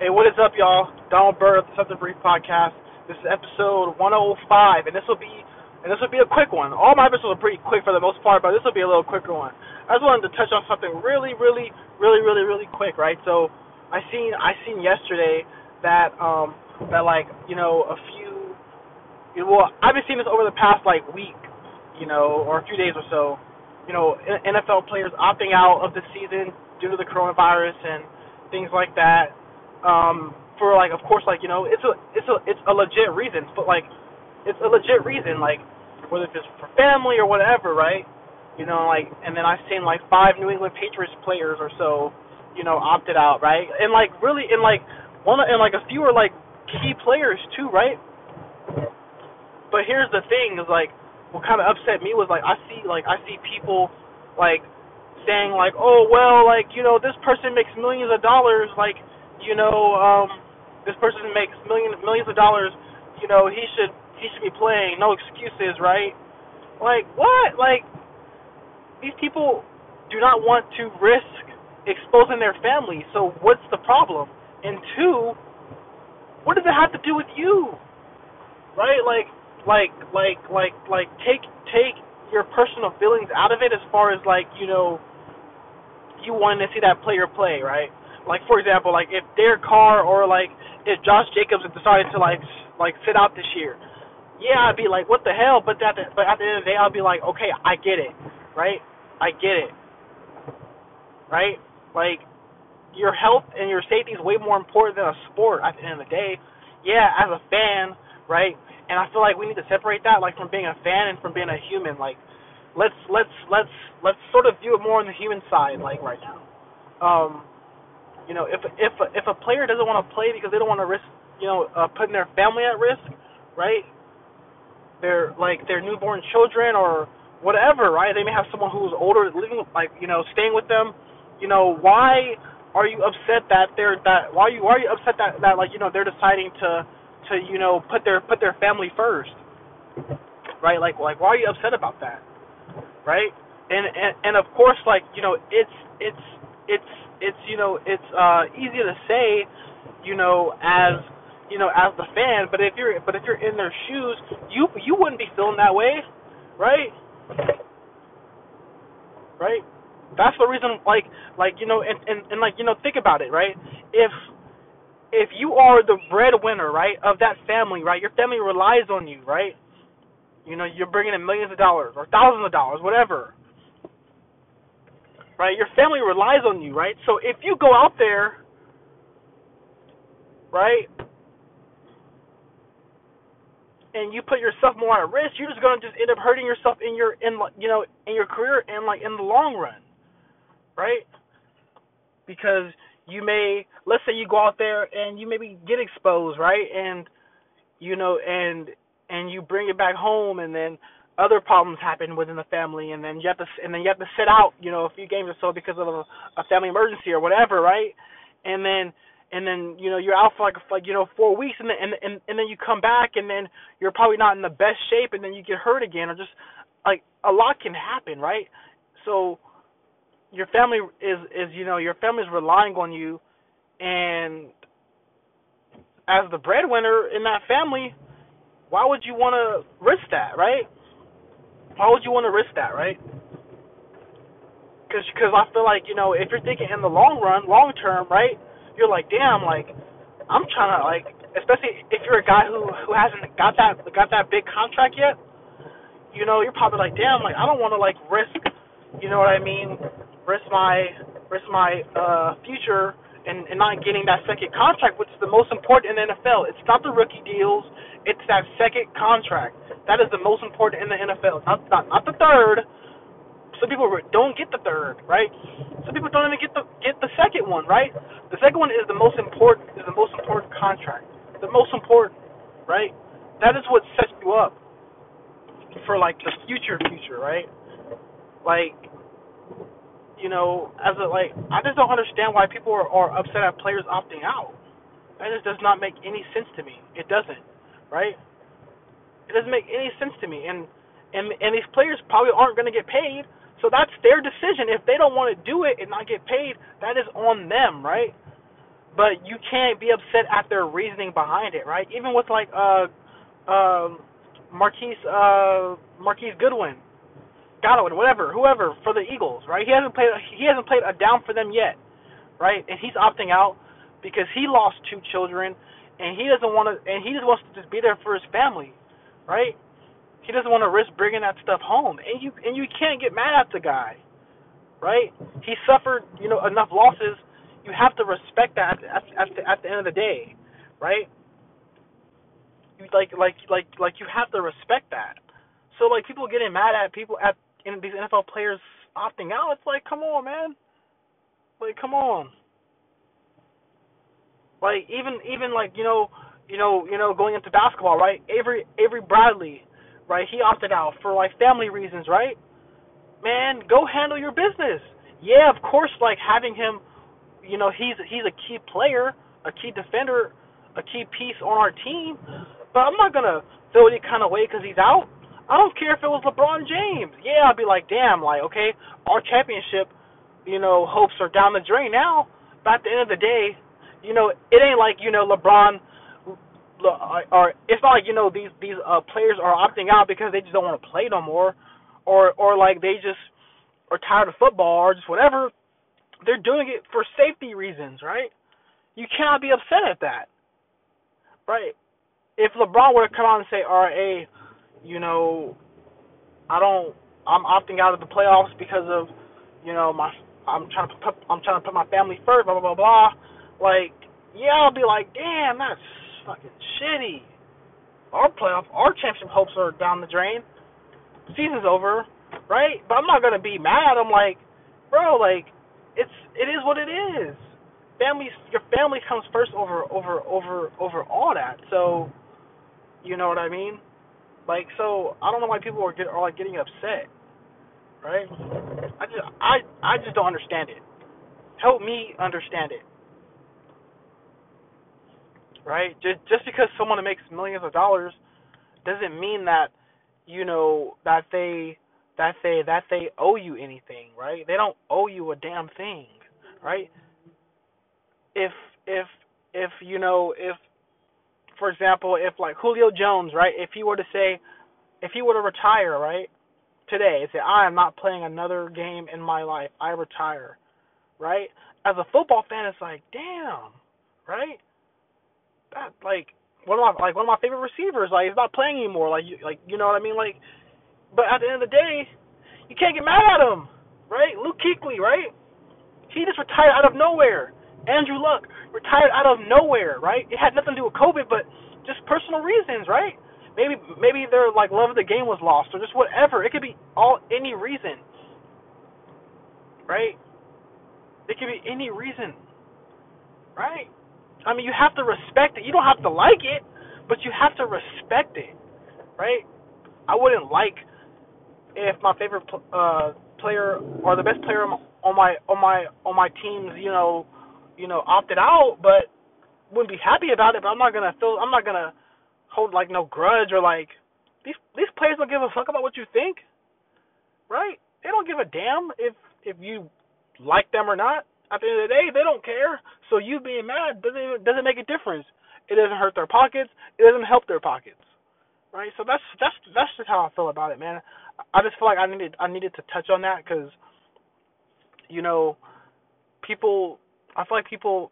Hey, what is up, y'all? Donald Burr of the Something Brief Podcast. This is episode 105, and this will be and this will be a quick one. All my episodes are pretty quick for the most part, but this will be a little quicker one. I just wanted to touch on something really, really, really, really, really quick, right? So, I seen I seen yesterday that um that like you know a few you know, well I've been seeing this over the past like week, you know, or a few days or so. You know, NFL players opting out of the season due to the coronavirus and things like that um, for like, of course, like you know, it's a it's a it's a legit reason, but like, it's a legit reason, like whether it's for family or whatever, right? You know, like, and then I've seen like five New England Patriots players or so, you know, opted out, right? And like really, and like one, and like a few are like key players too, right? But here's the thing: is like what kind of upset me was like I see like I see people like saying like, oh well, like you know this person makes millions of dollars, like you know, um, this person makes millions millions of dollars, you know, he should he should be playing, no excuses, right? Like what? Like these people do not want to risk exposing their family. So what's the problem? And two, what does it have to do with you? Right? Like like like like like take take your personal feelings out of it as far as like, you know, you wanting to see that player play, right? Like for example, like if Derek Carr or like if Josh Jacobs had decided to like like sit out this year, yeah, I'd be like, what the hell? But that but at the end of the day, I'll be like, okay, I get it, right? I get it, right? Like your health and your safety is way more important than a sport at the end of the day. Yeah, as a fan, right? And I feel like we need to separate that, like from being a fan and from being a human. Like, let's let's let's let's sort of view it more on the human side, like right now. Um, you know, if if if a player doesn't want to play because they don't want to risk, you know, uh, putting their family at risk, right? Their like their newborn children or whatever, right? They may have someone who's older living, like you know, staying with them. You know, why are you upset that they're that? Why are you why are you upset that that like you know they're deciding to to you know put their put their family first, right? Like like why are you upset about that, right? And and and of course, like you know, it's it's it's it's you know it's uh easy to say you know as you know as the fan but if you're but if you're in their shoes you you wouldn't be feeling that way right? Right? That's the reason like like you know and and, and like you know think about it right? If if you are the breadwinner right of that family right your family relies on you right? You know you're bringing in millions of dollars or thousands of dollars whatever right? Your family relies on you, right? So if you go out there, right, and you put yourself more at risk, you're just gonna just end up hurting yourself in your in you know in your career and like in the long run, right? Because you may let's say you go out there and you maybe get exposed, right? And you know and and you bring it back home and then other problems happen within the family, and then you have to and then you have to sit out, you know, a few games or so because of a, a family emergency or whatever, right? And then and then you know you're out for like like you know four weeks, and then and and, and then you come back, and then you're probably not in the best shape, and then you get hurt again, or just like a lot can happen, right? So your family is is you know your family is relying on you, and as the breadwinner in that family, why would you want to risk that, right? Why would you want to risk that, right? Because cause I feel like you know if you're thinking in the long run, long term, right? You're like, damn, like I'm trying to like, especially if you're a guy who who hasn't got that got that big contract yet. You know, you're probably like, damn, like I don't want to like risk, you know what I mean? Risk my risk my uh future and, and not getting that second contract, which is the most important in the NFL. It's not the rookie deals, it's that second contract. That is the most important in the NFL. Not not not the third. Some people don't get the third, right? Some people don't even get the get the second one, right? The second one is the most important is the most important contract. The most important, right? That is what sets you up for like the future future, right? Like you know, as a like I just don't understand why people are, are upset at players opting out. That just does not make any sense to me. It doesn't, right? It doesn't make any sense to me. And and and these players probably aren't going to get paid, so that's their decision. If they don't want to do it and not get paid, that is on them, right? but you can't be upset at their reasoning behind it, right? Even with like uh um Marquise uh Marquise Goodwin, Godwin, whatever, whoever for the Eagles, right? He hasn't played he hasn't played a down for them yet, right? And he's opting out because he lost two children and he doesn't want to and he just wants to just be there for his family, right? He doesn't want to risk bringing that stuff home, and you and you can't get mad at the guy, right? He suffered, you know, enough losses you have to respect that at, at, the, at the end of the day, right? You like like like like you have to respect that. So like people getting mad at people at these NFL players opting out, it's like come on, man. Like come on. Like even even like you know you know you know going into basketball, right? Avery Avery Bradley, right? He opted out for like family reasons, right? Man, go handle your business. Yeah, of course, like having him you know he's he's a key player, a key defender, a key piece on our team. But I'm not gonna feel any kind of way because he's out. I don't care if it was LeBron James. Yeah, I'd be like, damn, like okay, our championship, you know, hopes are down the drain now. But at the end of the day, you know, it ain't like you know LeBron or it's not like you know these these uh players are opting out because they just don't want to play no more or or like they just are tired of football or just whatever they're doing it for safety reasons, right? You cannot be upset at that, right? If LeBron were to come out and say, "All right, hey, you know, I don't, I'm opting out of the playoffs because of, you know, my, I'm trying to put, I'm trying to put my family first, blah blah blah blah," like, yeah, I'll be like, "Damn, that's fucking shitty." Our playoff, our championship hopes are down the drain. Season's over, right? But I'm not gonna be mad. I'm like, bro, like it's it is what it is. Family, your family comes first over over over over all that. So, you know what I mean? Like, so I don't know why people are get are like getting upset, right? I just I I just don't understand it. Help me understand it, right? Just just because someone makes millions of dollars doesn't mean that you know that they that they that they owe you anything, right? They don't owe you a damn thing, right? If if if you know if for example if like Julio Jones, right? If he were to say if he were to retire, right? Today, say I am not playing another game in my life. I retire, right? As a football fan, it's like, damn, right? That like one of my like one of my favorite receivers, like he's not playing anymore. Like you like you know what I mean? Like but at the end of the day, you can't get mad at him, right? Luke Kuechly, right? He just retired out of nowhere. Andrew Luck retired out of nowhere, right? It had nothing to do with COVID, but just personal reasons, right? Maybe maybe their like love of the game was lost or just whatever. It could be all any reason. Right? It could be any reason. Right? I mean, you have to respect it. You don't have to like it, but you have to respect it. Right? I wouldn't like if my favorite uh, player or the best player on my on my on my teams, you know, you know, opted out, but wouldn't be happy about it. But I'm not gonna feel. I'm not gonna hold like no grudge or like these these players don't give a fuck about what you think, right? They don't give a damn if if you like them or not. At the end of the day, they don't care. So you being mad doesn't doesn't make a difference. It doesn't hurt their pockets. It doesn't help their pockets, right? So that's that's that's just how I feel about it, man. I just feel like I needed I needed to touch on that because, you know, people. I feel like people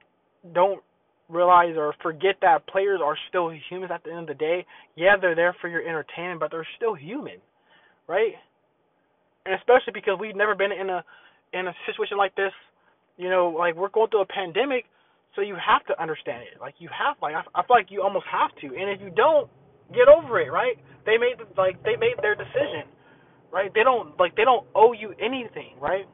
don't realize or forget that players are still humans at the end of the day. Yeah, they're there for your entertainment, but they're still human, right? And especially because we've never been in a in a situation like this. You know, like we're going through a pandemic, so you have to understand it. Like you have, like I, I feel like you almost have to. And if you don't, get over it, right? They made like they made their decision right? They don't like they don't owe you anything, right?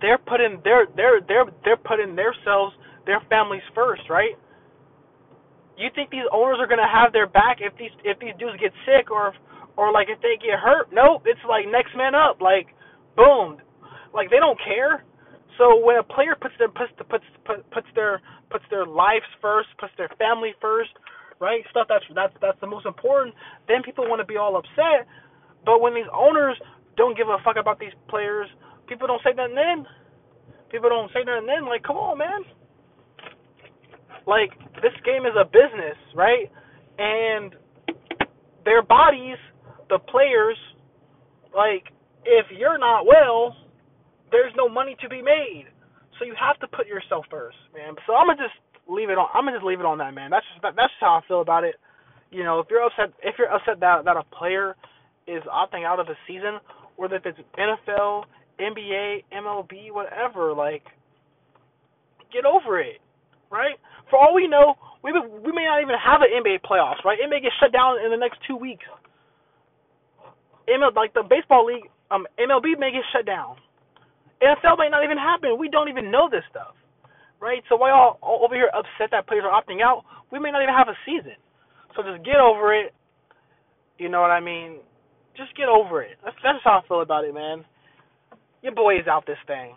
They're putting their they're they're they're putting themselves their families first, right? You think these owners are gonna have their back if these if these dudes get sick or or like if they get hurt? Nope, it's like next man up, like boom, like they don't care. So when a player puts their puts puts puts their puts their lives first, puts their family first, right? Stuff that's that's that's the most important. Then people want to be all upset but when these owners don't give a fuck about these players, people don't say nothing then. People don't say nothing then. Like, come on, man. Like this game is a business, right? And their bodies, the players, like if you're not well, there's no money to be made. So you have to put yourself first, man. So I'm gonna just leave it on. I'm gonna just leave it on that, man. That's just, that, that's just how I feel about it. You know, if you're upset, if you're upset that that a player is opting out of the season, or if it's NFL, NBA, MLB, whatever, like get over it, right? For all we know, we we may not even have an NBA playoffs, right? It may get shut down in the next two weeks. ML, like the baseball league, um, MLB may get shut down. NFL may not even happen. We don't even know this stuff, right? So why all, all over here upset that players are opting out? We may not even have a season. So just get over it. You know what I mean? Just get over it. That's that's how I feel about it, man. Your boy is out this thing.